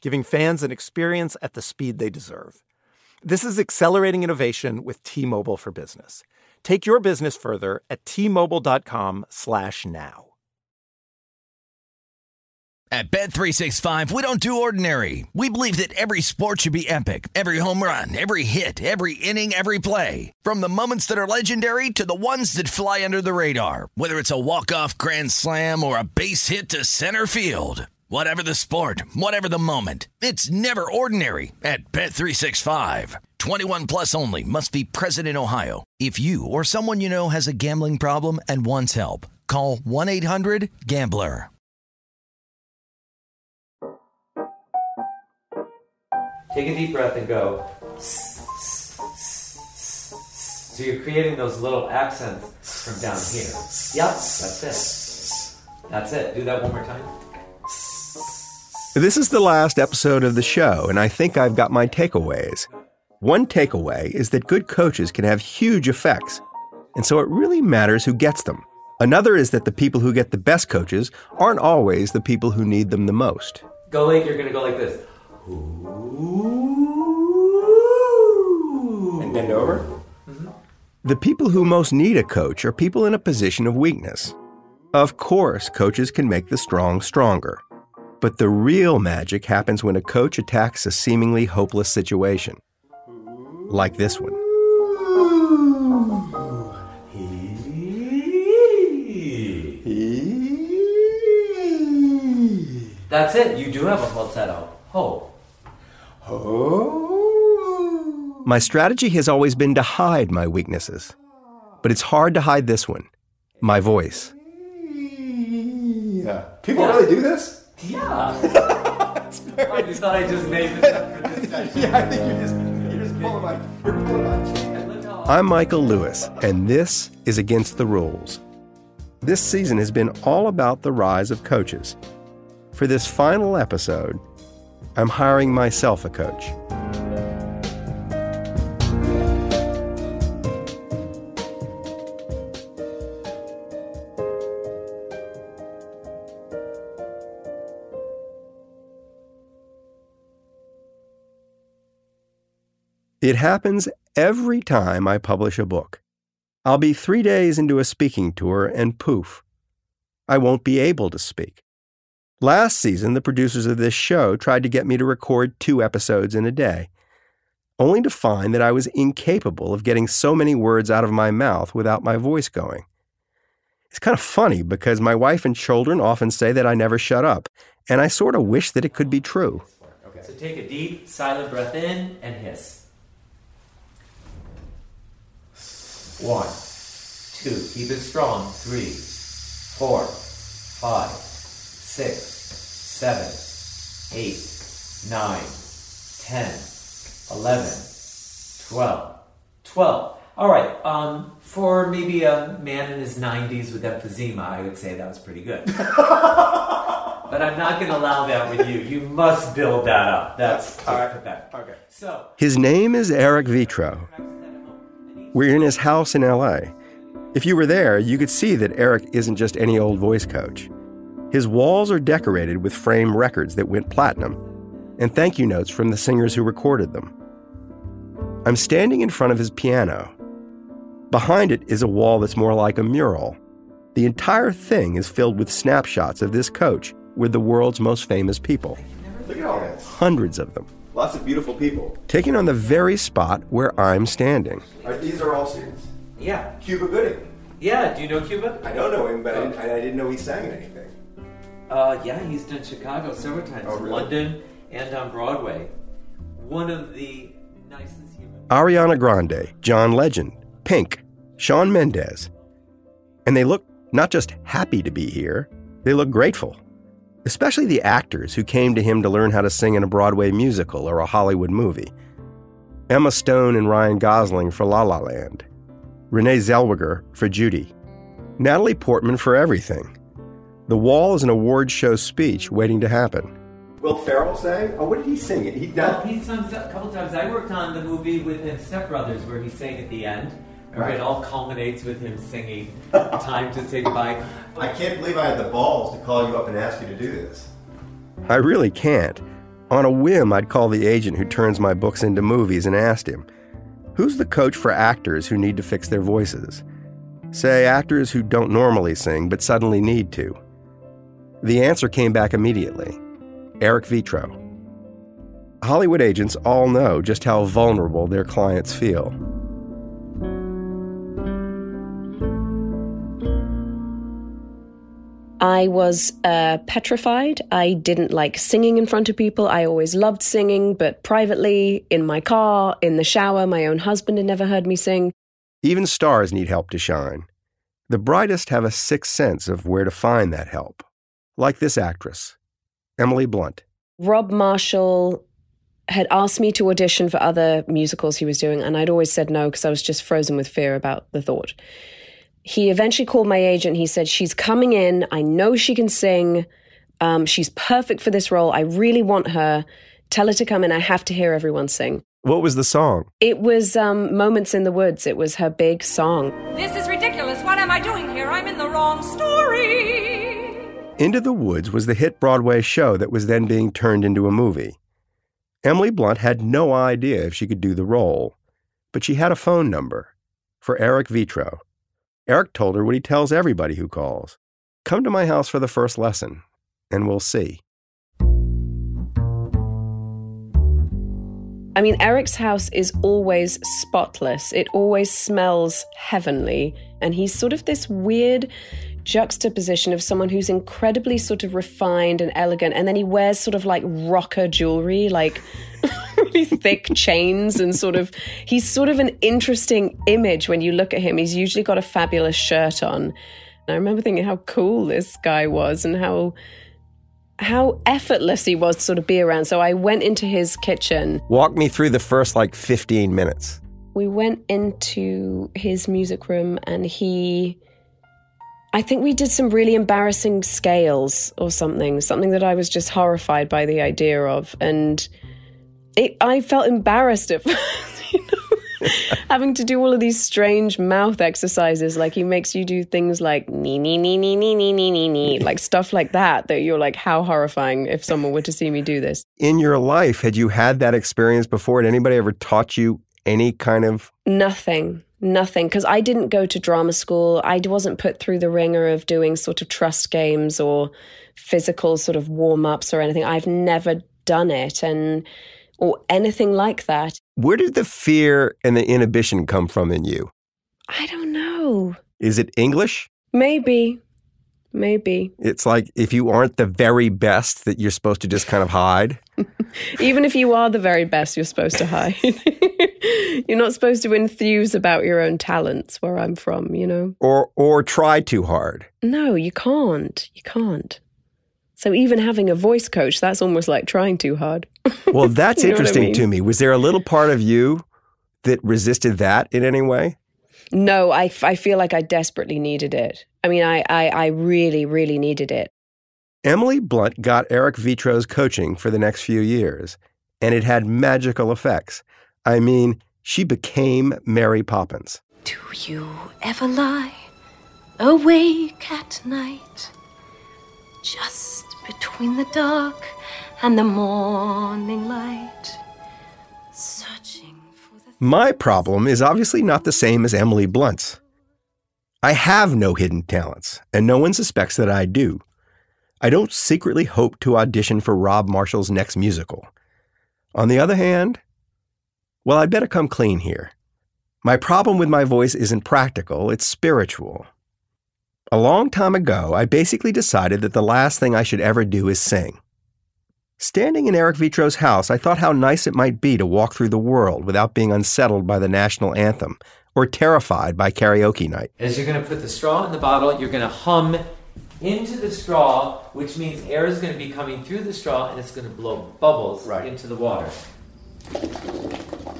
giving fans an experience at the speed they deserve. This is accelerating innovation with T-Mobile for Business. Take your business further at t-mobile.com/now. At Bet365, we don't do ordinary. We believe that every sport should be epic. Every home run, every hit, every inning, every play. From the moments that are legendary to the ones that fly under the radar. Whether it's a walk-off grand slam or a base hit to center field. Whatever the sport, whatever the moment. It's never ordinary at Bet365. 21 plus only must be present in Ohio. If you or someone you know has a gambling problem and wants help, call 1-800-GAMBLER. Take a deep breath and go. So you're creating those little accents from down here. Yep, that's it. That's it. Do that one more time. This is the last episode of the show, and I think I've got my takeaways. One takeaway is that good coaches can have huge effects, and so it really matters who gets them. Another is that the people who get the best coaches aren't always the people who need them the most. Go like you're gonna go like this. And bend over. Mm-hmm. The people who most need a coach are people in a position of weakness. Of course, coaches can make the strong stronger. But the real magic happens when a coach attacks a seemingly hopeless situation. Like this one. That's it. You do have a falsetto. Ho. My strategy has always been to hide my weaknesses. But it's hard to hide this one my voice. Yeah. People really do this? Yeah. I just thought I just made this up for this session. Yeah, I think you're just you're just pulling my you're pulling my chain. And look how I'm Michael Lewis, and this is Against the Rules. This season has been all about the rise of coaches. For this final episode, I'm hiring myself a coach. It happens every time I publish a book. I'll be three days into a speaking tour, and poof, I won't be able to speak. Last season, the producers of this show tried to get me to record two episodes in a day, only to find that I was incapable of getting so many words out of my mouth without my voice going. It's kind of funny because my wife and children often say that I never shut up, and I sort of wish that it could be true. So take a deep, silent breath in and hiss. One, two, keep it strong. Three, four, five, six, seven, eight, nine, ten, eleven, twelve. Twelve. All right. Um, for maybe a man in his 90s with emphysema, I would say that was pretty good. but I'm not going to allow that with you. You must build that up. That's All right. Quebec. Okay. So. His name is Eric Vetro. We're in his house in LA. If you were there, you could see that Eric isn't just any old voice coach. His walls are decorated with framed records that went platinum and thank you notes from the singers who recorded them. I'm standing in front of his piano. Behind it is a wall that's more like a mural. The entire thing is filled with snapshots of this coach with the world's most famous people, Look at all this. hundreds of them. Lots of beautiful people. taking on the very spot where I'm standing. All right, these are all students. Yeah. Cuba Gooding. Yeah, do you know Cuba? I don't know him, but I didn't, I didn't know he sang anything. Uh, yeah, he's done Chicago several times, Oh, really? London, and on Broadway. One of the nicest human. Ariana Grande, John Legend, Pink, Shawn Mendes. And they look not just happy to be here, they look grateful. Especially the actors who came to him to learn how to sing in a Broadway musical or a Hollywood movie. Emma Stone and Ryan Gosling for La La Land. Renee Zellweger for Judy. Natalie Portman for everything. The Wall is an award show speech waiting to happen. Will Ferrell sang? Oh, what did he sing? He Well, not. he's sung a couple times. I worked on the movie with him, Step Brothers, where he sang at the end. Remember, Right. it all culminates with him singing "Time to Say Goodbye." I can't believe I had the balls to call you up and ask you to do this. I really can't. On a whim, I'd call the agent who turns my books into movies and asked him, Who's the coach for actors who need to fix their voices? Say, actors who don't normally sing but suddenly need to. The answer came back immediately Eric Vetro. Hollywood agents all know just how vulnerable their clients feel. I was uh, petrified. I didn't like singing in front of people. I always loved singing, but privately, in my car, in the shower, my own husband had never heard me sing. Even stars need help to shine. The brightest have a sixth sense of where to find that help, like this actress, Emily Blunt. Rob Marshall had asked me to audition for other musicals he was doing, and I'd always said no because I was just frozen with fear about the thought. He eventually called my agent. He said, She's coming in. I know she can sing. Um, she's perfect for this role. I really want her. Tell her to come in. I have to hear everyone sing. What was the song? It was um, Moments in the Woods. It was her big song. This is ridiculous. What am I doing here? I'm in the wrong story. Into the Woods was the hit Broadway show that was then being turned into a movie. Emily Blunt had no idea if she could do the role, but she had a phone number for Eric Vetro. Eric told her what he tells everybody who calls Come to my house for the first lesson, and we'll see. I mean, Eric's house is always spotless. It always smells heavenly. And he's sort of this weird juxtaposition of someone who's incredibly sort of refined and elegant. And then he wears sort of like rocker jewelry, like really thick chains. And sort of, he's sort of an interesting image when you look at him. He's usually got a fabulous shirt on. And I remember thinking how cool this guy was and how how effortless he was to sort of be around. So I went into his kitchen. Walk me through the first like 15 minutes. We went into his music room and he I think we did some really embarrassing scales or something, something that I was just horrified by the idea of and it, I felt embarrassed at first, you know, having to do all of these strange mouth exercises. Like he makes you do things like nee nee nee nee nee nee nee nee nee, like stuff like that. That you're like, how horrifying if someone were to see me do this. In your life, had you had that experience before? Had anybody ever taught you any kind of Nothing, nothing. Because I didn't go to drama school. I wasn't put through the ringer of doing sort of trust games or physical sort of warm ups or anything. I've never done it, and or anything like that. where did the fear and the inhibition come from in you? I don't know. Is it English? Maybe, maybe. It's like if you aren't the very best, that you're supposed to just kind of hide. Even if you are the very best, you're supposed to hide. you're not supposed to enthuse about your own talents. Where I'm from, you know. or or try too hard. No, you can't. You can't. So even having a voice coach, that's almost like trying too hard. Well, that's You know what I interesting mean? to me. Was there a little part of you that resisted that in any way? No, I, I feel like I desperately needed it. I mean, I, I, I really, really needed it. Emily Blunt got Eric Vetro's coaching for the next few years, and it had magical effects. I mean, she became Mary Poppins. Do you ever lie awake at night? Just between the dark and the morning light. Searching for the. My problem is obviously not the same as Emily Blunt's. I have no hidden talents, and no one suspects that I do. I don't secretly hope to audition for Rob Marshall's next musical. On the other hand, well, I'd better come clean here. My problem with my voice isn't practical, it's spiritual. A long time ago, I basically decided that the last thing I should ever do is sing. Standing in Eric Vetro's house, I thought how nice it might be to walk through the world without being unsettled by the national anthem or terrified by karaoke night. As you're going to put the straw in the bottle, you're going to hum into the straw, which means air is going to be coming through the straw and it's going to blow bubbles Right. into the water.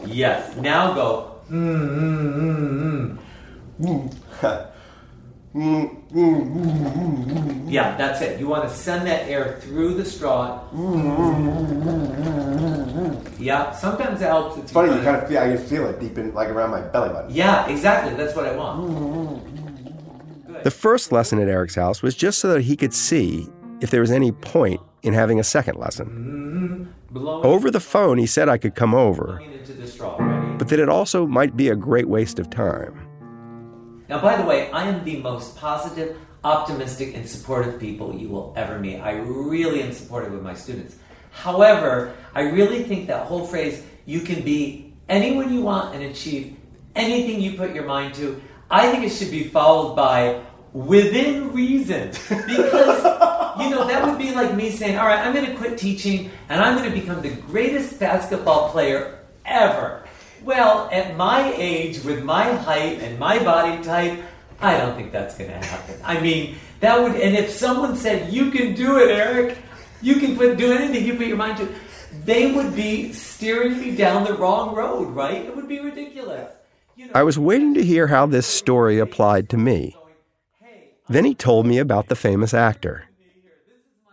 Yes. Now go. Mm, mm, mm, yeah, that's it. You want to send that air through the straw. Yeah, sometimes it helps. It's funny, you kind of feel, I can feel it deep in, like around my belly button. Yeah, exactly. That's what I want. The first lesson at Eric's house was just so that he could see if there was any point in having a second lesson. Mm-hmm. Over the phone, he said I could come over, into the straw. Ready? but that it also might be a great waste of time. Now, by the way, I am the most positive, optimistic, and supportive people you will ever meet. I really am supportive of my students. However, I really think that whole phrase, you can be anyone you want and achieve anything you put your mind to, I think it should be followed by within reason. Because, you know, that would be like me saying, all right, I'm going to quit teaching and I'm going to become the greatest basketball player ever. Well, at my age, with my height and my body type, I don't think that's going to happen. I mean, that would, and if someone said, you can do it, Eric, you can put, do anything you put your mind to, they would be steering me down the wrong road, right? It would be ridiculous. You know, I was waiting to hear how this story applied to me. Then he told me about the famous actor.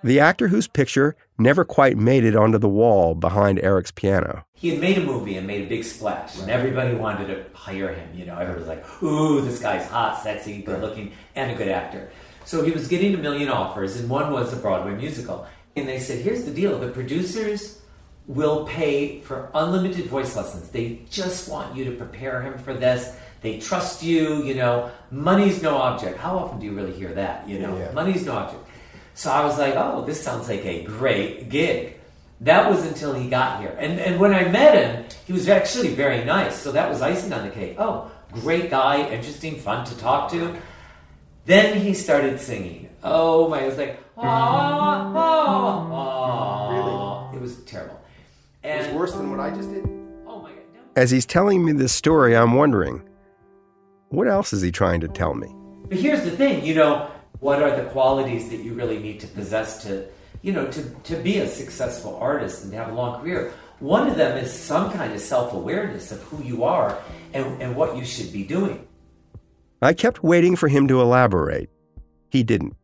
The actor whose picture never quite made it onto the wall behind Eric's piano. he had made a movie and made a big splash, and everybody wanted to hire him. You know, everybody was like, "Ooh, this guy's hot, sexy, good looking, and a good actor." So he was getting a million offers, and one was a Broadway musical. And they said, "Here's the deal: the producers will pay for unlimited voice lessons. They just want you to prepare him for this. They trust you. You know, money's no object. How often do you really hear that? You know, Yeah. money's no object." So I was like, "Oh, this sounds like a great gig." That was until he got here. And, and when I met him, he was actually very nice. So that was icing on the cake. Oh, great guy, interesting, fun to talk to. Then he started singing. Oh my, it was like, ah, ah, ah. It was terrible. It was worse than what I just did. oh my God. no. As he's telling me this story, I'm wondering, what else is he trying to tell me? But here's the thing, you know, what are the qualities that you really need to possess to, you know, to, to be a successful artist and to have a long career? One of them is some kind of self awareness of who you are and, and what you should be doing. I kept waiting for him to elaborate. He didn't.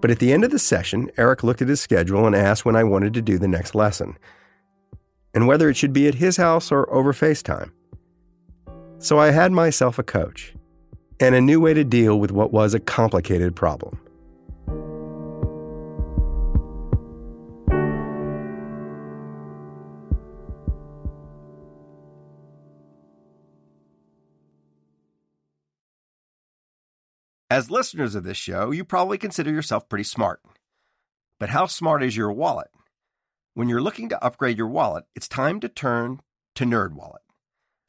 But at the end of the session, Eric looked at his schedule and asked when I wanted to do the next lesson, and whether it should be at his house or over FaceTime. So I had myself a coach and a new way to deal with what was a complicated problem. As listeners of this show, you probably consider yourself pretty smart. But how smart is your wallet? When you're looking to upgrade your wallet, it's time to turn to NerdWallet.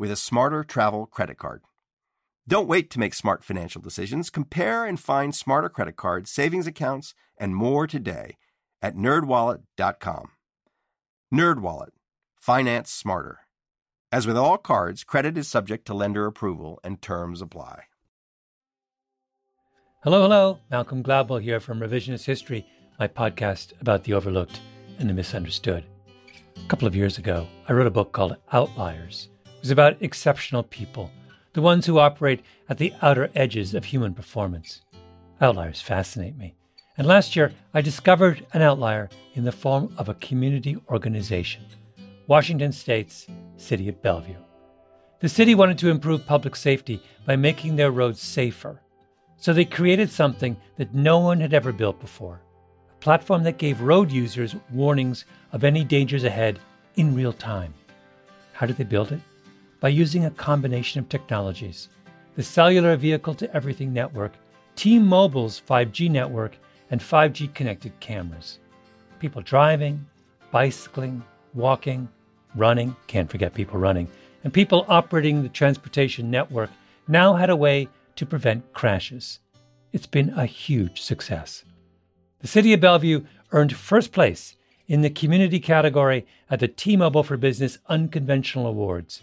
with a smarter travel credit card. Don't wait to make smart financial decisions. Compare and find smarter credit cards, savings accounts, and more today at nerdwallet.com. NerdWallet. Finance smarter. As with all cards, credit is subject to lender approval and terms apply. Hello, hello. Malcolm Gladwell here from Revisionist History, my podcast about the overlooked and the misunderstood. A couple of years ago, I wrote a book called Outliers. Was about exceptional people, the ones who operate at the outer edges of human performance. Outliers fascinate me. And last year, I discovered an outlier in the form of a community organization. Washington State's city of Bellevue. The city wanted to improve public safety by making their roads safer. So they created something that no one had ever built before a platform that gave road users warnings of any dangers ahead in real time. How did they build it? By using a combination of technologies the cellular vehicle to everything network, T Mobile's 5G network, and 5G connected cameras. People driving, bicycling, walking, running, can't forget people running, and people operating the transportation network now had a way to prevent crashes. It's been a huge success. The City of Bellevue earned first place in the community category at the T Mobile for Business Unconventional Awards,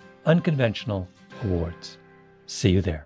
unconventional awards. See you there.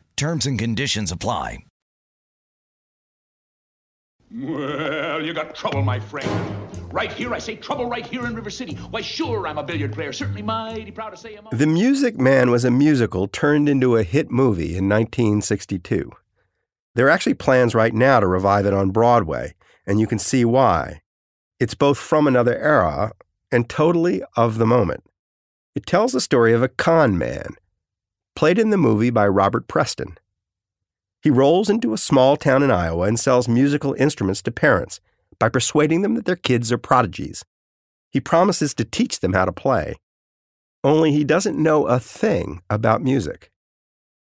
Terms and conditions apply. Well, you got trouble, my friend. Right here, I say trouble right here in River City. Why, sure, I'm a billiard player. Certainly mighty proud to say I'm a... The Music Man was a musical turned into a hit movie in 1962. There are actually plans right now to revive it on Broadway, and you can see why. It's both from another era and totally of the moment. It tells the story of a con man played in the movie by Robert Preston. He rolls into a small town in Iowa and sells musical instruments to parents by persuading them that their kids are prodigies. He promises to teach them how to play. Only he doesn't know a thing about music.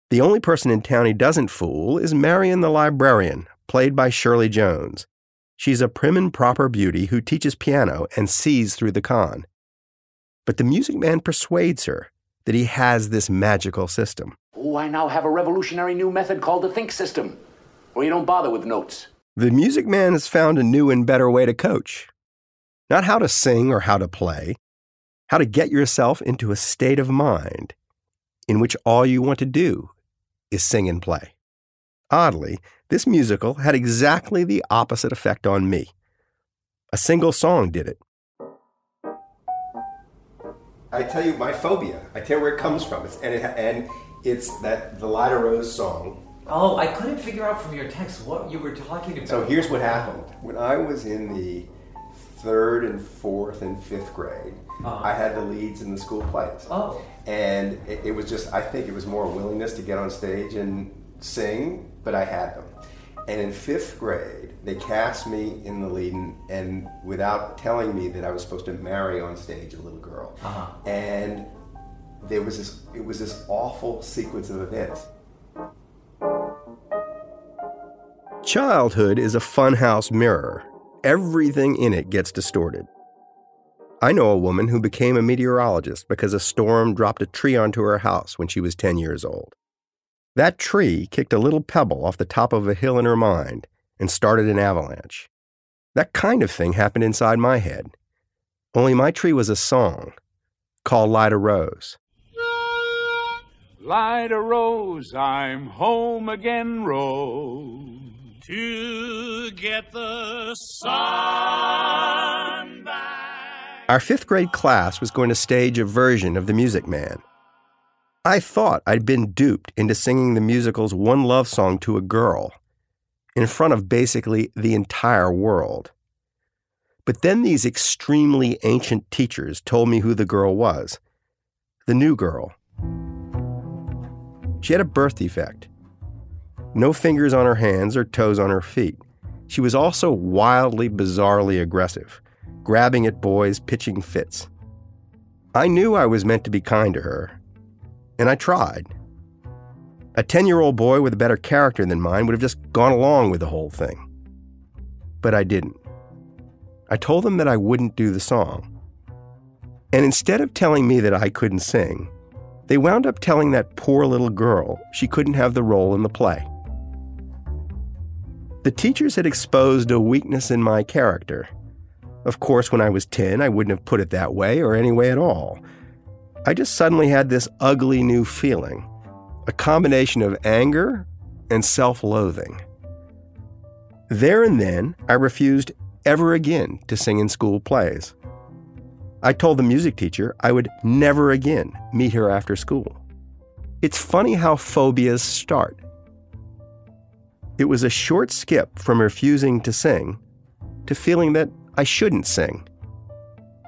The only person in town he doesn't fool is Marion the librarian, played by Shirley Jones. She's a prim and proper beauty who teaches piano and sees through the con. But the music man persuades her that he has this magical system. Oh, I now have a revolutionary new method called the Think System, where you don't bother with notes. The music man has found a new and better way to coach. Not how to sing or how to play, how to get yourself into a state of mind in which all you want to do is sing and play. Oddly, this musical had exactly the opposite effect on me. A single song did it. I tell you my phobia. I tell you where it comes from. It's, and, it, and it's that the Lida Rose song. Oh, I couldn't figure out from your text what you were talking about. So here's what happened. When I was in the third and fourth and fifth grade, Uh-huh. I had the leads in the school plays. Oh. And it, it was just, I think it was more willingness to get on stage and sing, but I had them. And in fifth grade, they cast me in the lead, and, and without telling me that I was supposed to marry on stage a little girl. Uh-huh. And there was this, it was this awful sequence of events. Childhood is a funhouse mirror. Everything in it gets distorted. I know a woman who became a meteorologist because a storm dropped a tree onto her house when she was 10 years old. That tree kicked a little pebble off the top of a hill in her mind and started an avalanche. That kind of thing happened inside my head. Only my tree was a song called Lida Rose. Lida Rose, I'm home again, Rose. To get the sun back. Our fifth grade class was going to stage a version of The Music Man. I thought I'd been duped into singing the musical's one love song to a girl in front of basically the entire world. But then these extremely ancient teachers told me who the girl was the new girl. She had a birth defect. No fingers on her hands or toes on her feet. She was also wildly, bizarrely aggressive, grabbing at boys, pitching fits. I knew I was meant to be kind to her, and I tried. A 10 year old boy with a better character than mine would have just gone along with the whole thing. But I didn't. I told them that I wouldn't do the song. And instead of telling me that I couldn't sing, they wound up telling that poor little girl she couldn't have the role in the play. The teachers had exposed a weakness in my character. Of course, when I was 10, I wouldn't have put it that way or any way at all. I just suddenly had this ugly new feeling a combination of anger and self loathing. There and then, I refused ever again to sing in school plays. I told the music teacher I would never again meet her after school. It's funny how phobias start. It was a short skip from refusing to sing to feeling that I shouldn't sing,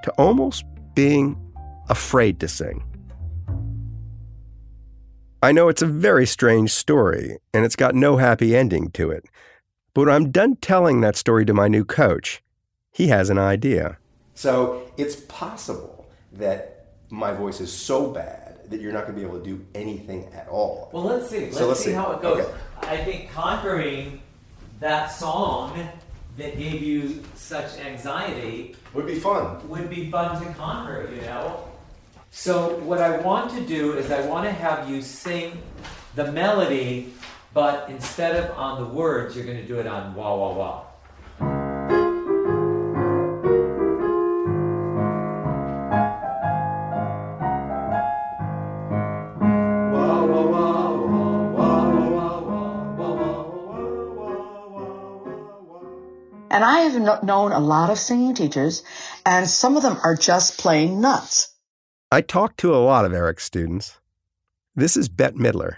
to almost being afraid to sing. I know it's a very strange story, and it's got no happy ending to it. But when I'm done telling that story to my new coach, he has an idea. So it's possible that my voice is so bad that you're not going to be able to do anything at all. Well, let's see. Let's, So let's see, see. how it goes. Okay. I think conquering that song that gave you such anxiety Would be fun. would be fun to conquer, you know? So, what I want to do is I want to have you sing the melody, but instead of on the words, you're going to do it on wah wah wah. And I have known a lot of singing teachers, and some of them are just plain nuts. I talked to a lot of Eric's students. This is Bette Midler,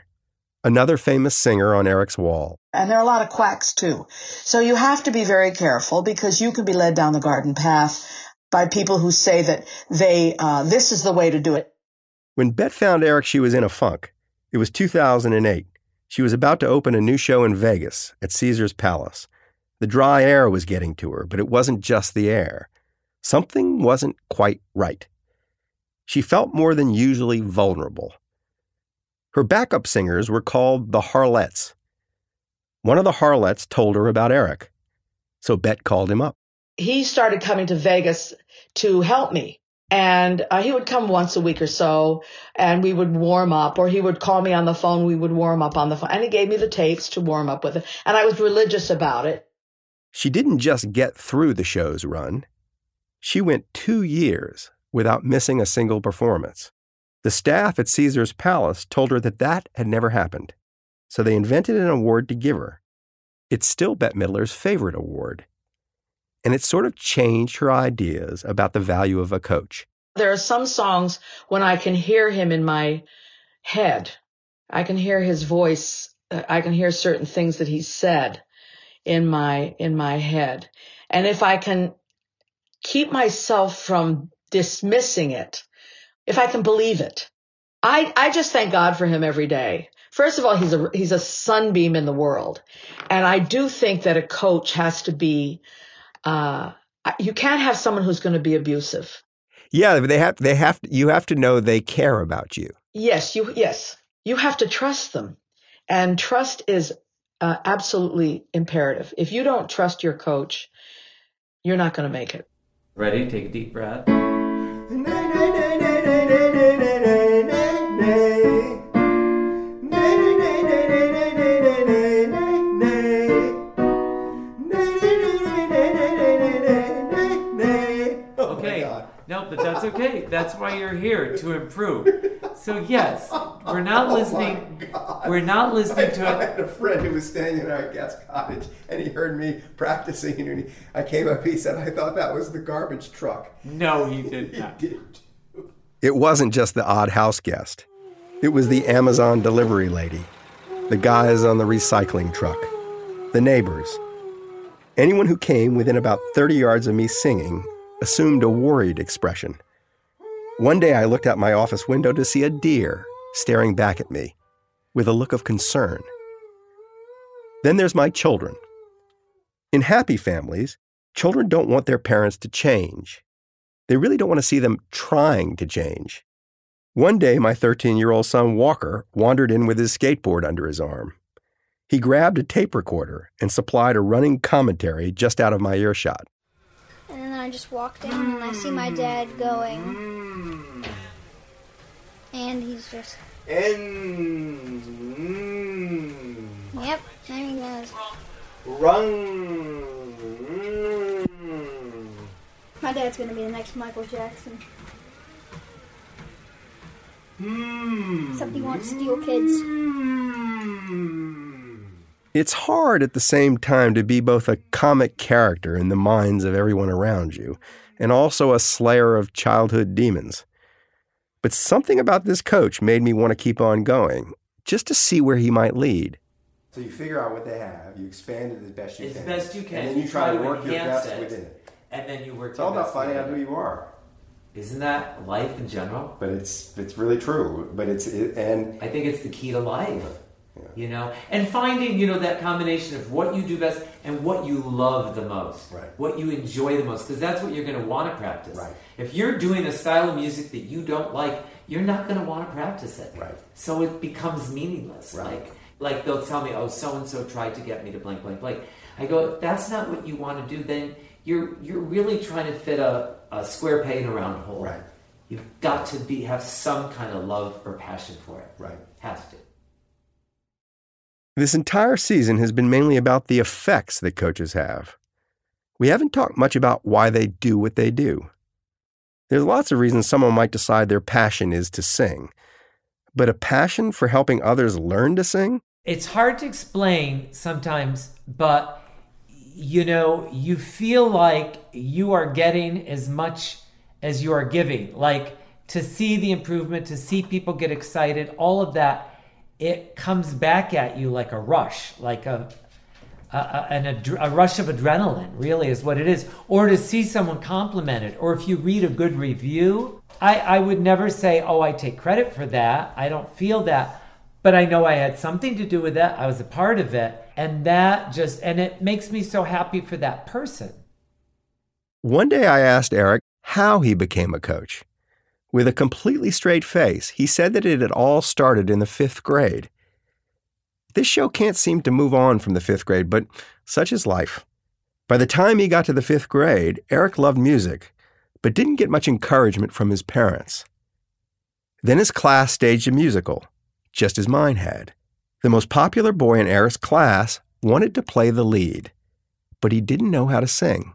another famous singer on Eric's wall. And there are a lot of quacks too. So you have to be very careful because you can be led down the garden path by people who say that they, uh, this is the way to do it. When Bette found Eric, she was in a funk. It was 2008. She was about to open a new show in Vegas at Caesar's Palace. The dry air was getting to her, but it wasn't just the air. Something wasn't quite right. She felt more than usually vulnerable. Her backup singers were called the Harlettes. One of the Harlettes told her about Eric, so Bette called him up. He started coming to Vegas to help me. And uh, he would come once a week or so and we would warm up or he would call me on the phone. We would warm up on the phone and he gave me the tapes to warm up with it. And I was religious about it. She didn't just get through the show's run, she went two years without missing a single performance. The staff at Caesar's Palace told her that that had never happened, so they invented an award to give her. It's still Bette Midler's favorite award. And it sort of changed her ideas about the value of a coach. There are some songs when I can hear him in my head. I can hear his voice. I can hear certain things that he said in my, in my head. And if I can keep myself from dismissing it, if I can believe it, I, I just thank God for him every day. First of all, he's a, he's a sunbeam in the world. And I do think that a coach has to be, uh, you can't have someone who's going to be abusive. Yeah, they have they have you have to know they care about you. Yes, you yes, you have to trust them, and trust is uh, absolutely imperative. If you don't trust your coach, you're not going to make it. Ready? Take a deep breath. Okay. Oh no, but that's okay. That's why you're here to improve. So yes, we're not oh listening. We're not listening to I had a friend who was staying in our guest cottage, and he heard me practicing, and he, I came up. He said, "I thought that was the garbage truck." No, he did He not. did. It wasn't just the odd house guest. It was the Amazon delivery lady, the guys on the recycling truck, the neighbors. Anyone who came within about 30 yards of me singing assumed a worried expression. One day I looked out my office window to see a deer staring back at me with a look of concern. Then there's my children. In happy families, children don't want their parents to change. They really don't want to see them trying to change. One day, my 13 year old son Walker wandered in with his skateboard under his arm. He grabbed a tape recorder and supplied a running commentary just out of my earshot. And then I just walked in and I see my dad going. And he's just. And Yep, there he goes. run. My dad's gonna be the next Michael Jackson. Hmm. Except he won't steal kids. Hmm. It's hard at the same time to be both a comic character in the minds of everyone around you and also a slayer of childhood demons. But something about this coach made me want to keep on going, just to see where he might lead. So you figure out what they have, you expand it as best you As can. best you can. And then you You try to try to work your best it. within it. And then you work. It's all about finding out who you are. Isn't that life in general? But it's it's really true. But it's it, and I think it's the key to life. You know, and finding you know that combination of what you do best and what you love the most, Right. what you enjoy the most, because that's what you're going to want to practice. Right. If you're doing a style of music that you don't like, you're not going to want to practice it. Right. So it becomes meaningless. Right. Like like they'll tell me, oh, so and so tried to get me to blank blank blank. I go, if that's not what you want to do, then you're you're really trying to fit a, a square peg in a round hole. Right. You've got to be have some kind of love or passion for it. right. Has to. This entire season has been mainly about the effects that coaches have. We haven't talked much about why they do what they do. There's lots of reasons someone might decide their passion is to sing, but a passion for helping others learn to sing? It's hard to explain sometimes, but you know, you feel like you are getting as much as you are giving. Like to see the improvement, to see people get excited, all of that, it comes back at you like a rush, like a a, an a rush of adrenaline, really, is what it is. Or to see someone complimented, or if you read a good review, I, I would never say, oh, I take credit for that. I don't feel that. But I know I had something to do with that. I was a part of it. And that just, and it makes me so happy for that person. One day I asked Eric how he became a coach. With a completely straight face, he said that it had all started in the fifth grade. This show can't seem to move on from the fifth grade, but such is life. By the time he got to the fifth grade, Eric loved music, but didn't get much encouragement from his parents. Then his class staged a musical, just as mine had. The most popular boy in Eric's class wanted to play the lead, but he didn't know how to sing.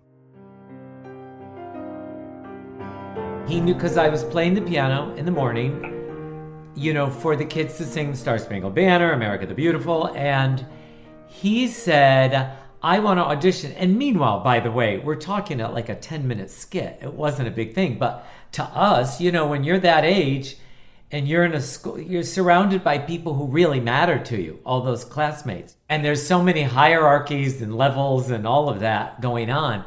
He knew because I was playing the piano in the morning, you know, for the kids to sing Star Spangled Banner, America the Beautiful. And he said, I want to audition. And meanwhile, by the way, we're talking at like a 10 minute skit. It wasn't a big thing. But to us, you know, when you're that age and you're in a school, you're surrounded by people who really matter to you, all those classmates. And there's so many hierarchies and levels and all of that going on.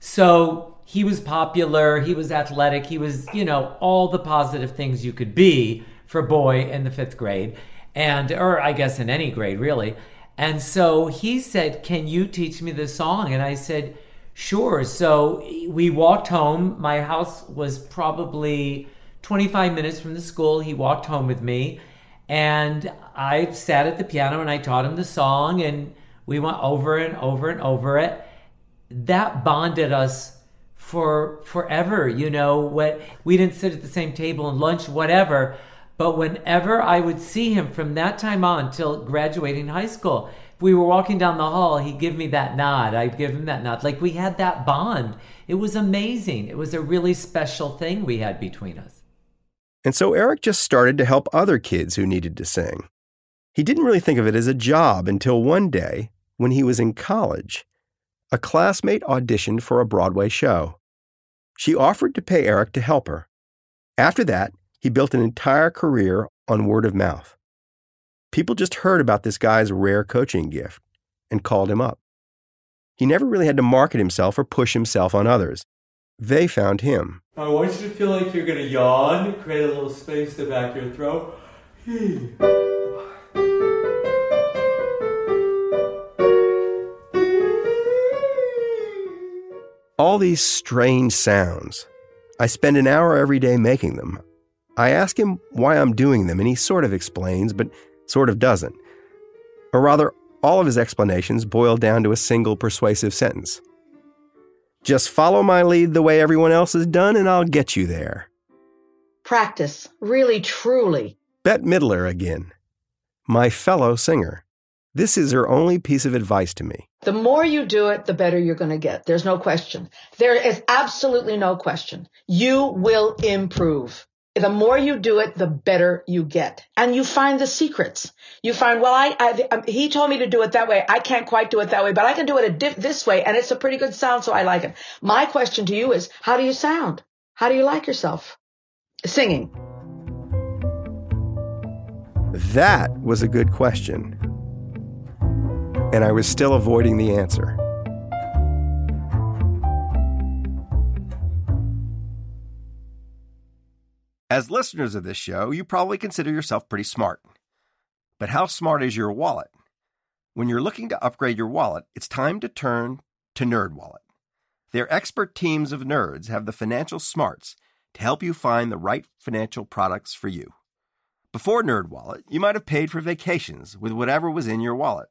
So he was popular, he was athletic, he was, you know, all the positive things you could be for a boy in the fifth grade, and, or I guess in any grade really. And so he said, Can you teach me this song? And I said, Sure. So we walked home. My house was probably 25 minutes from the school. He walked home with me, and I sat at the piano and I taught him the song, and we went over and over and over it that bonded us for forever you know what we didn't sit at the same table and lunch whatever. But whenever i would see him from that time on till graduating high school if we were walking down the hall he'd give me that nod. I'd give him that nod. Like we had that bond. It was amazing. It was a really special thing we had between us. And so Eric just started to help other kids who needed to sing. He didn't really think of it as a job until one day, when he was in college, a classmate auditioned for a Broadway show. She offered to pay Eric to help her. After that, he built an entire career on word of mouth. People just heard about this guy's rare coaching gift and called him up. He never really had to market himself or push himself on others. They found him. i want you to feel like you're going to yawn create a little space at the back of your throat All these strange sounds. I spend an hour every day making them. I ask him why I'm doing them, and he sort of explains, but sort of doesn't. Or rather, all of his explanations boil down to a single persuasive sentence Just follow my lead the way everyone else has done, and I'll get you there. Practice, really, truly. Bette Midler again, my fellow singer. This is her only piece of advice to me. The more you do it, the better you're going to get. There's no question. There is absolutely no question. You will improve. The more you do it, the better you get. And you find the secrets. You find, well, I, I um, he told me to do it that way. I can't quite do it that way, but I can do it this way. And it's a pretty good sound, so I like it. My question to you is, how do you sound? How do you like yourself? Singing. That was a good question. And I was still avoiding the answer. As listeners of this show, you probably consider yourself pretty smart. But how smart is your wallet? When you're looking to upgrade your wallet, it's time to turn to NerdWallet. Their expert teams of nerds have the financial smarts to help you find the right financial products for you. Before NerdWallet, you might have paid for vacations with whatever was in your wallet,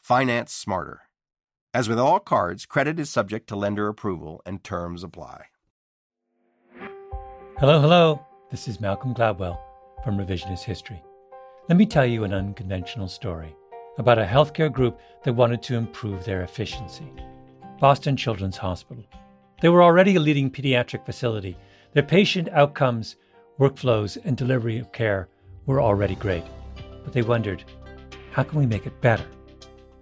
Finance smarter. As with all cards, credit is subject to lender approval and terms apply. Hello, hello. This is Malcolm Gladwell from Revisionist History. Let me tell you an unconventional story about a healthcare group that wanted to improve their efficiency. Boston Children's Hospital. They were already a leading pediatric facility. Their patient outcomes, workflows, and delivery of care were already great. But they wondered, how can we make it better?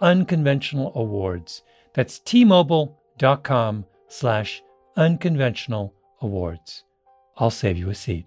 unconventional awards. That's tmobile.com slash unconventional awards. I'll save you a seat.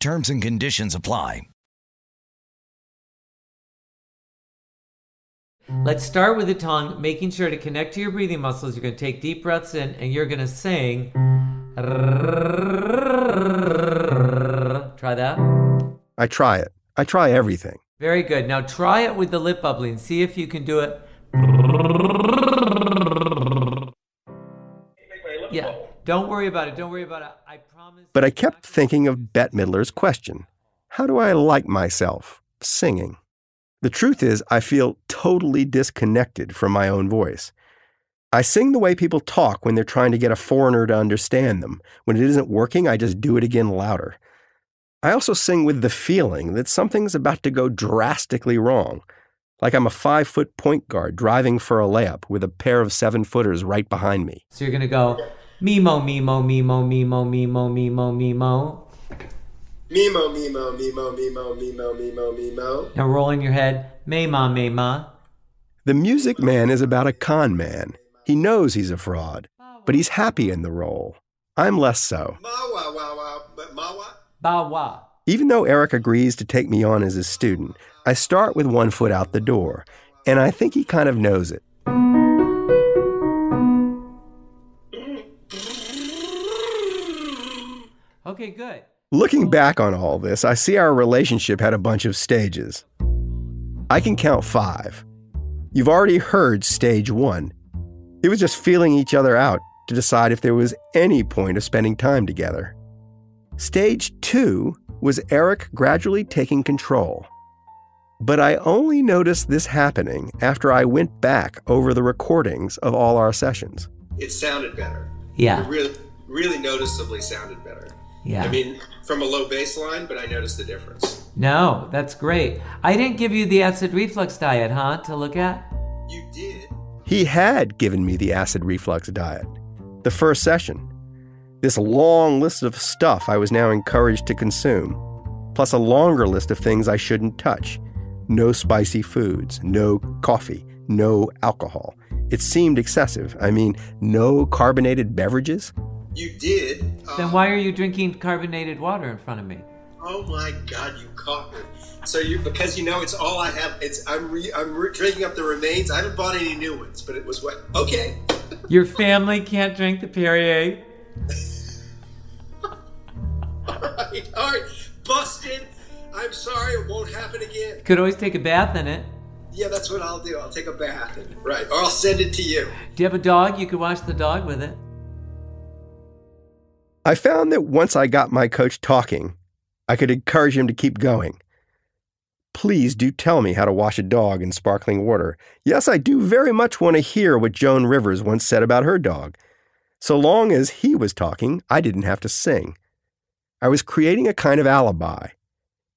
Terms and conditions apply. Let's start with the tongue, making sure to connect to your breathing muscles. You're going to take deep breaths in and you're going to sing. Try that. I try it. I try everything. Very good. Now try it with the lip bubbling. See if you can do it. Don't worry about it. Don't worry about it. I promise. But I kept thinking of Bette Midler's question How do I like myself singing? The truth is, I feel totally disconnected from my own voice. I sing the way people talk when they're trying to get a foreigner to understand them. When it isn't working, I just do it again louder. I also sing with the feeling that something's about to go drastically wrong, like I'm a five foot point guard driving for a layup with a pair of seven footers right behind me. So you're gonna go Mimo, Mimo, Mimo, Mimo, Mimo, Mimo, Mimo. Mimo, Mimo, Mimo, Mimo, Mimo, Mimo, Mimo. Now roll in your head, Mayma, Mayma. The Music Man is about a con man. He knows he's a fraud, but he's happy in the role. I'm less so. Mawa, wow, wow, but Mawa? Bawa. Even though Eric agrees to take me on as a student, I start with one foot out the door, and I think he kind of knows it. Okay, good. Looking back on all this, I see our relationship had a bunch of stages. I can count five. You've already heard stage one. It was just feeling each other out to decide if there was any point of spending time together. Stage two was Eric gradually taking control. But I only noticed this happening after I went back over the recordings of all our sessions. It sounded better. Yeah. It really, really noticeably sounded better. Yeah. I mean, from a low baseline, but I noticed the difference. No, that's great. I didn't give you the acid reflux diet, huh, to look at? You did. He had given me the acid reflux diet, the first session. This long list of stuff I was now encouraged to consume, plus a longer list of things I shouldn't touch no spicy foods, no coffee, no alcohol. It seemed excessive. I mean, no carbonated beverages. You did. Then um, why are you drinking carbonated water in front of me? Oh my God, you caught me. So you because you know it's all I have. It's I'm re, I'm re, drinking up the remains. I haven't bought any new ones, but it was what. Okay. Your family can't drink the Perrier. all right, all right, busted. I'm sorry, it won't happen again. Could always take a bath in it. Yeah, that's what I'll do. I'll take a bath in it. Right, or I'll send it to you. Do you have a dog? You could wash the dog with it. I found that once I got my coach talking, I could encourage him to keep going. Please do tell me how to wash a dog in sparkling water. Yes, I do very much want to hear what Joan Rivers once said about her dog. So long as he was talking, I didn't have to sing. I was creating a kind of alibi.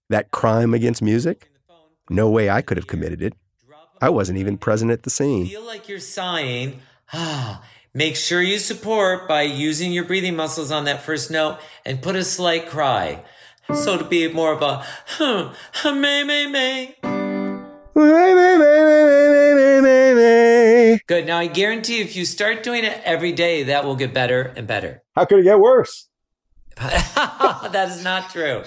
That crime against music? No way I could have committed it. I wasn't even present at the scene. Feel like you're sighing. Ah, make sure you support by using your breathing muscles on that first note and put a slight cry. So to be more of a huh, may may may. Good. Now I guarantee if you start doing it every day, that will get better and better. How could it get worse? that is not true.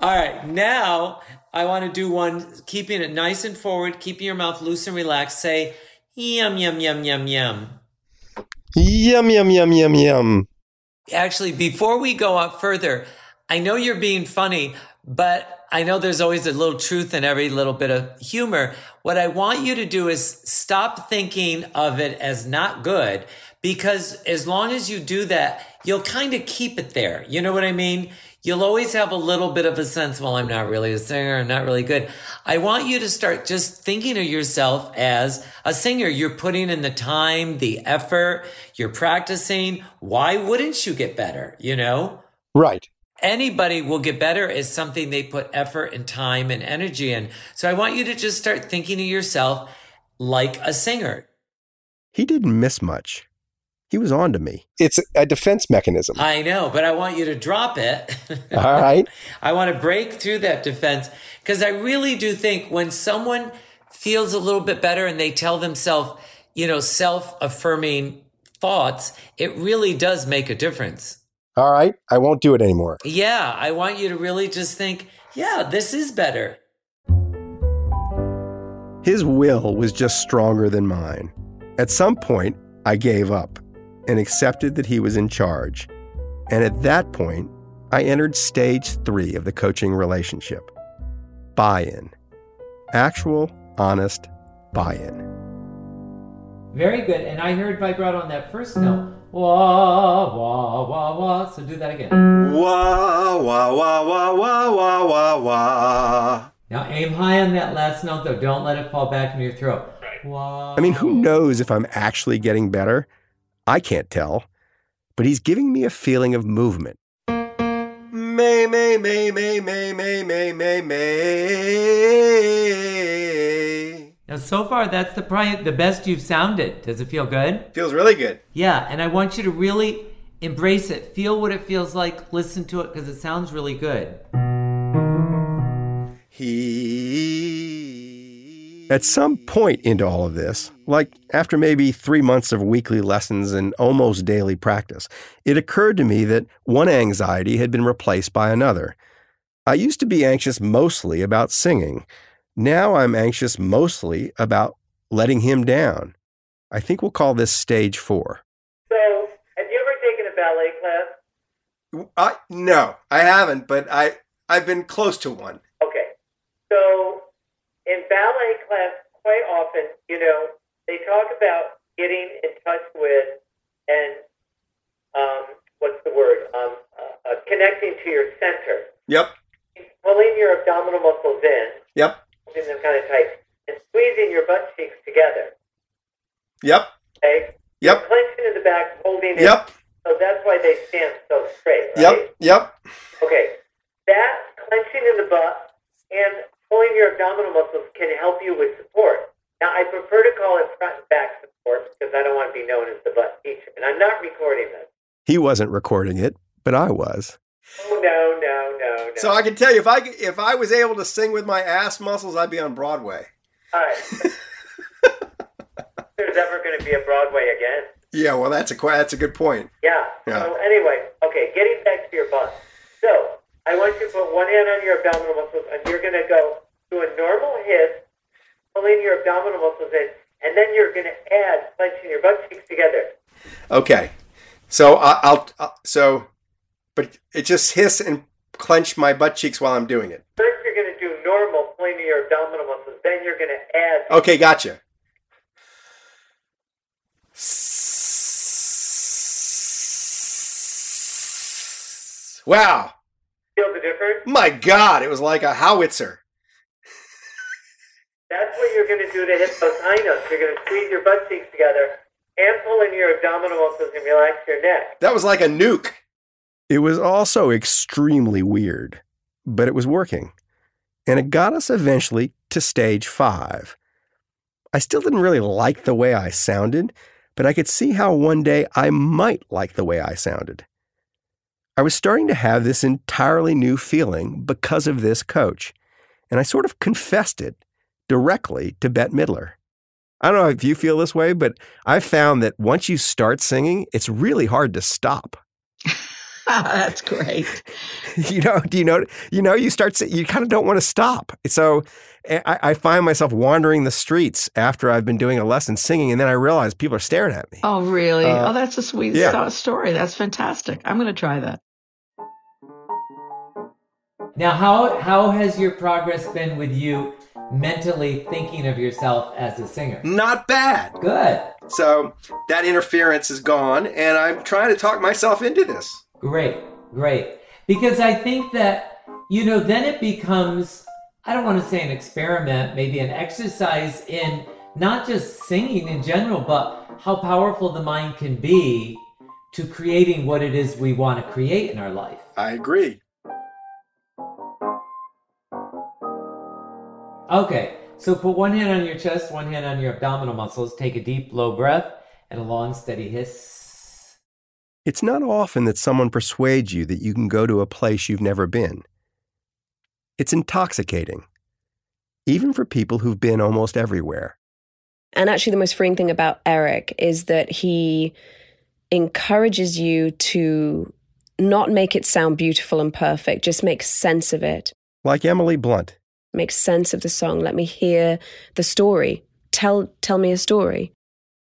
All right, now I want to do one keeping it nice and forward, keeping your mouth loose and relaxed. Say yum yum yum yum yum. Yum, yum, yum, yum, yum. Actually, before we go up further, I know you're being funny, but I know there's always a little truth in every little bit of humor. What I want you to do is stop thinking of it as not good because as long as you do that, you'll kind of keep it there. You know what I mean? You'll always have a little bit of a sense, well, I'm not really a singer. I'm not really good. I want you to start just thinking of yourself as a singer. You're putting in the time, the effort, you're practicing. Why wouldn't you get better? You know? Right. Anybody will get better is something they put effort and time and energy in. So I want you to just start thinking of yourself like a singer. He didn't miss much. He was on to me. It's a defense mechanism. I know, but I want you to drop it. All right. I want to break through that defense because I really do think when someone feels a little bit better and they tell themselves, you know, self affirming thoughts, it really does make a difference. All right. I won't do it anymore. Yeah. I want you to really just think, yeah, this is better. His will was just stronger than mine. At some point, I gave up and accepted that he was in charge. And at that point, I entered stage three of the coaching relationship buy in. Actual, honest buy in. Very good. And I heard vibrato on that first note. wah, wah, wah, wah. So do that again. Wah, wah, wah, wah, wah, wah, wah, wah. Now aim high on that last note though. Don't let it fall back into your throat. Wah. I mean, who knows if I'm actually getting better? I can't tell. But he's giving me a feeling of movement. May, may, may, may, may, may, may, may, may. Now so far that's the probably the best you've sounded. Does it feel good? Feels really good. Yeah, and I want you to really embrace it. Feel what it feels like. Listen to it because it sounds really good. He. At some point into all of this, like after maybe three months of weekly lessons and almost daily practice, it occurred to me that one anxiety had been replaced by another. I used to be anxious mostly about singing. Now I'm anxious mostly about letting him down. I think we'll call this stage four. So, have you ever taken a ballet class? I, no, I haven't, but I, I've been close to one. Okay. So, in ballet class, quite often, you know, they talk about getting in touch with and um, what's the word? Um, uh, uh, connecting to your center, Yep, pulling your abdominal muscles in, yep, holding them kind of tight, and squeezing your butt cheeks together. yep, Okay. Yep. Clenching in the back, holding it. Yep. So that's why they stand so straight, right? yep, yep. Okay. That clenching in the butt and pulling your abdominal muscles can help you with support. Now, I prefer to call it front and back support because I don't want to be known as the butt teacher. And I'm not recording this. He wasn't recording it, but I was. Oh, no, no, no, no. So I can tell you, if I if I was able to sing with my ass muscles, I'd be on Broadway. All right. There's ever going to be a Broadway again. Yeah, well, that's a that's a good point. Yeah. Yeah. So anyway, okay, getting back to your butt. So I want you to put one hand on your abdominal muscles, and you're going to go to a normal hiss, pulling your abdominal muscles in, and then you're going to add clenching your butt cheeks together. Okay, so I'll, I'll so, but it just hiss and clench my butt cheeks while I'm doing it. First, you're going to do normal, pulling your abdominal muscles. Then you're going to add. Okay, gotcha. Wow, Feel the difference? my God, it was like a howitzer. You're going to do to hit those high notes. You're going to squeeze your butt cheeks together and pull in your abdominal muscles and relax your neck. That was like a nuke. It was also extremely weird, but it was working. And it got us eventually to stage five. I still didn't really like the way I sounded, but I could see how one day I might like the way I sounded. I was starting to have this entirely new feeling because of this coach, and I sort of confessed it directly to Bette Midler. I don't know if you feel this way, but I've found that once you start singing, it's really hard to stop. That's great. you know, do you know, you know, you start, you kind of don't want to stop. So I, I find myself wandering the streets after I've been doing a lesson singing, and then I realize people are staring at me. Oh, really? Uh, oh, that's a sweet yeah. story. That's fantastic. I'm going to try that. Now, how how has your progress been with you mentally thinking of yourself as a singer? Not bad. Good. So that interference is gone, and I'm trying to talk myself into this. Great, great. Because I think that, you know, then it becomes, I don't want to say an experiment, maybe an exercise in not just singing in general, but how powerful the mind can be to creating what it is we want to create in our life. I agree. Okay, so put one hand on your chest, one hand on your abdominal muscles, take a deep, low breath, and a long, steady hiss. It's not often that someone persuades you that you can go to a place you've never been. It's intoxicating, even for people who've been almost everywhere. And actually, the most freeing thing about Eric is that he encourages you to not make it sound beautiful and perfect, just make sense of it. Like Emily Blunt. Make sense of the song. Let me hear the story. Tell tell me a story.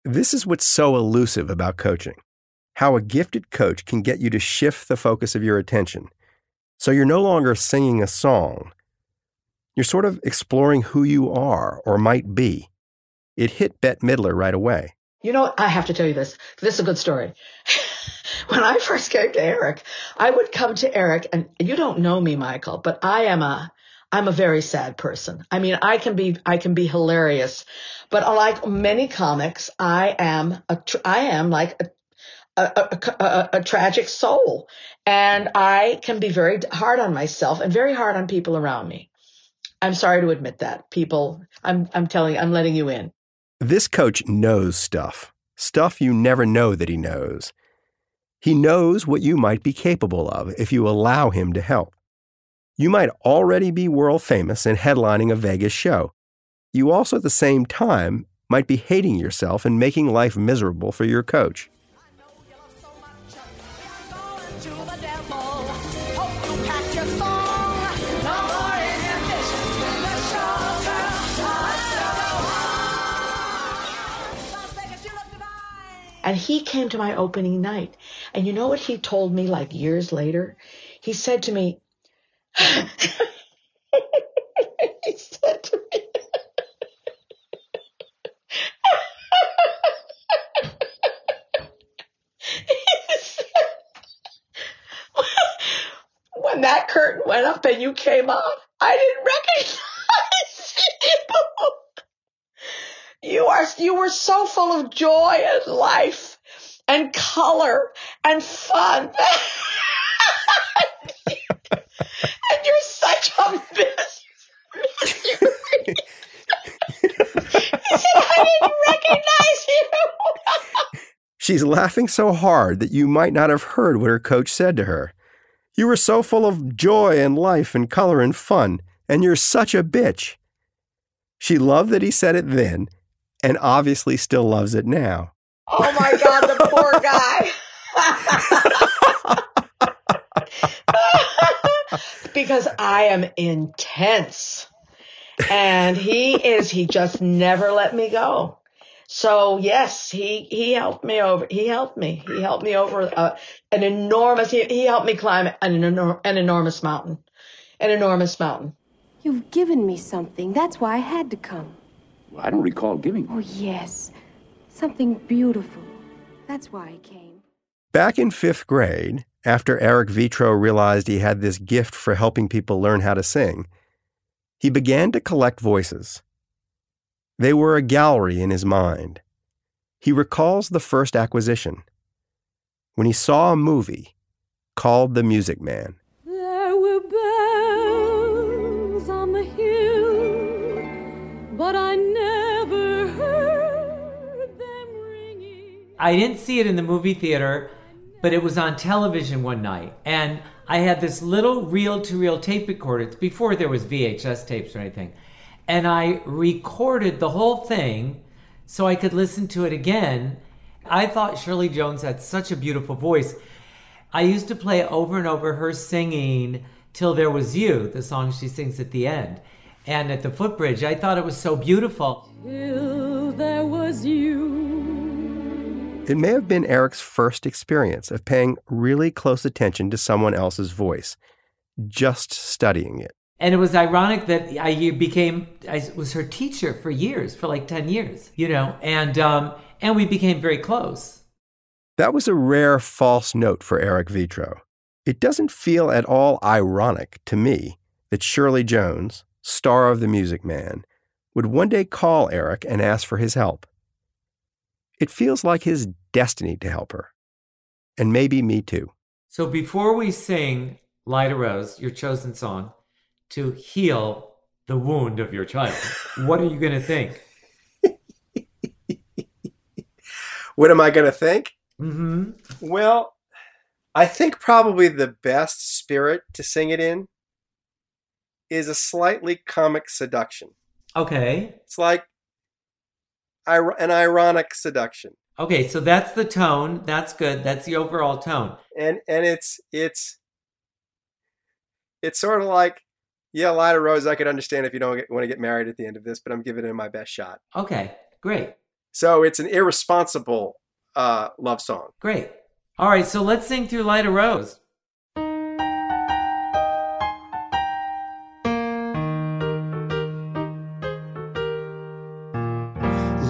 This is what's so elusive about coaching how a gifted coach can get you to shift the focus of your attention. So you're no longer singing a song, you're sort of exploring who you are or might be. It hit Bette Midler right away. You know, I have to tell you this. This is a good story. when I first came to Eric, I would come to Eric and you don't know me, Michael, but I am a, I'm a very sad person. I mean, I can be, I can be hilarious, but unlike many comics, I am a, I am like a, a, a, a, tragic soul. And I can be very hard on myself and very hard on people around me. I'm sorry to admit that. People, I'm, I'm telling I'm letting you in. This coach knows stuff, stuff you never know that he knows. He knows what you might be capable of if you allow him to help. You might already be world famous and headlining a Vegas show. You also, at the same time, might be hating yourself and making life miserable for your coach. And he came to my opening night. And you know what he told me like years later? He said to me, he said to me, when that curtain went up and you came on, I didn't recognize you. You are, you were so full of joy and life and color and fun. and you're such a miss. he said, I didn't recognize you. She's laughing so hard that you might not have heard what her coach said to her. You were so full of joy and life and color and fun, and you're such a bitch. She loved that he said it then, and obviously still loves it now. Oh my God, the poor guy. because I am intense. And he is, he just never let me go. So yes, he, he helped me over, he helped me, he helped me over uh, an enormous, he, he helped me climb an, enor- an enormous mountain, an enormous mountain. You've given me something. That's why I had to come. Well, I don't recall giving. Oh, yes. Something beautiful. That's why I came. Back in fifth grade, after Eric Vetro realized he had this gift for helping people learn how to sing, he began to collect voices. They were a gallery in his mind. He recalls the first acquisition when he saw a movie called The Music Man. There were bells on the hill, but I never heard them ringing. I didn't see it in the movie theater, but it was on television one night. And I had this little reel to reel tape recorder. It's before there was VHS tapes or anything. And I recorded the whole thing so I could listen to it again. I thought Shirley Jones had such a beautiful voice. I used to play over and over her singing Till There Was You, the song she sings at the end. And at the footbridge, I thought it was so beautiful. Till there was you. It may have been Eric's first experience of paying really close attention to someone else's voice, just studying it. And it was ironic that I became, I was her teacher for years, for like 10 years, you know, and, um, and we became very close. That was a rare false note for Eric Vetro. It doesn't feel at all ironic to me that Shirley Jones, star of The Music Man, would one day call Eric and ask for his help. It feels like his destiny to help her. And maybe me too. So before we sing Lida Rose, your chosen song, to heal the wound of your child, what are you going to think? What am I going to think? Mm-hmm. Well, I think probably the best spirit to sing it in is a slightly comic seduction. Okay. It's like an ironic seduction. Okay, so that's the tone. That's good. That's the overall tone. And and it's it's it's sort of like yeah, Lida Rose. I could understand if you don't get, want to get married at the end of this, but I'm giving it my best shot. Okay, great. So it's an irresponsible uh, love song. Great. All right, so let's sing through Lida Rose.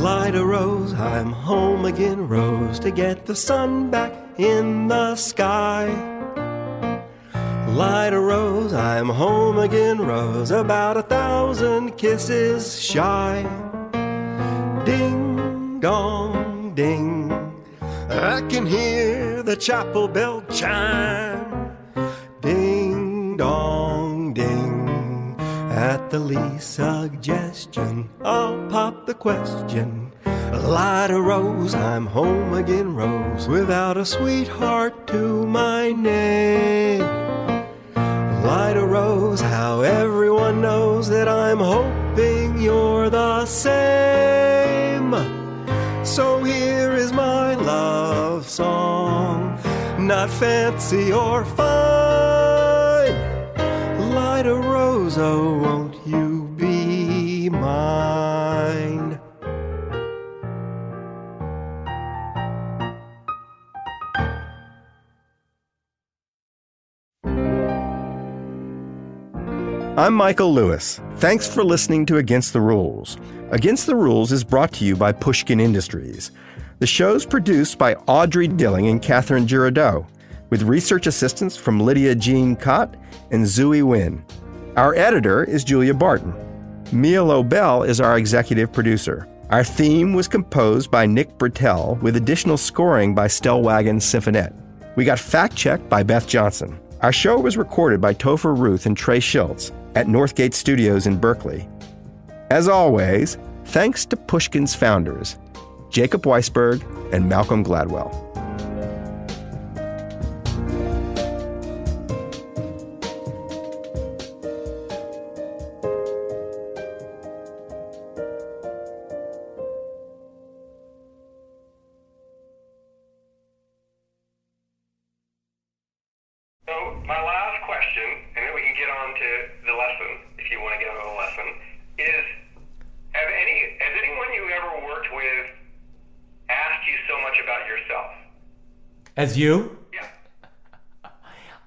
Light Lida Rose, I'm home again, Rose, to get the sun back in the sky. Lida Rose, I'm home again, Rose, about a thousand kisses shy. Ding dong ding, I can hear the chapel bell chime. Ding dong ding, at the least suggestion, I'll pop the question. Lida Rose, I'm home again, Rose, without a sweetheart to my name. Lida Rose, how everyone knows that I'm hoping you're the same. So here is my love song, not fancy or fine. Lida Rose, oh, won't you I'm Michael Lewis. Thanks for listening to Against the Rules. Against the Rules is brought to you by Pushkin Industries. The show's produced by Audrey Dilling and Catherine Girardeau, with research assistance from Lydia Jean Kott and Zooey Wynn. Our editor is Julia Barton. Mia Lobel is our executive producer. Our theme was composed by Nick Bertel, with additional scoring by Stellwagen Symphonette. We got fact checked by Beth Johnson. Our show was recorded by Topher Ruth and Trey Schultz at Northgate Studios in Berkeley. As always, thanks to Pushkin's founders, Jacob Weisberg and Malcolm Gladwell. You? Yeah.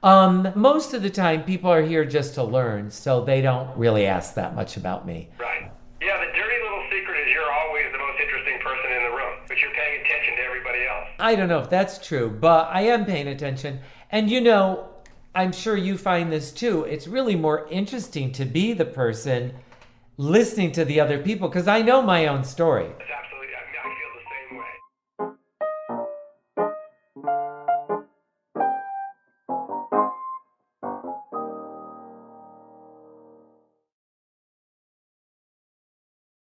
Um, most of the time, people are here just to learn, so they don't really ask that much about me. Right. Yeah, the dirty little secret is you're always the most interesting person in the room, but you're paying attention to everybody else. I don't know if that's true, but I am paying attention. And you know, I'm sure you find this too. It's really more interesting to be the person listening to the other people because I know my own story. That's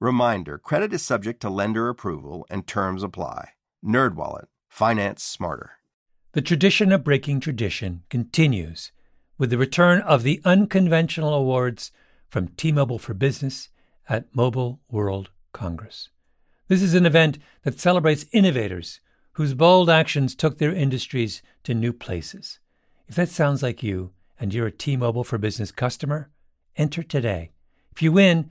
Reminder, credit is subject to lender approval and terms apply. NerdWallet, finance smarter. The tradition of breaking tradition continues with the return of the unconventional awards from T-Mobile for Business at Mobile World Congress. This is an event that celebrates innovators whose bold actions took their industries to new places. If that sounds like you and you're a T-Mobile for Business customer, enter today. If you win,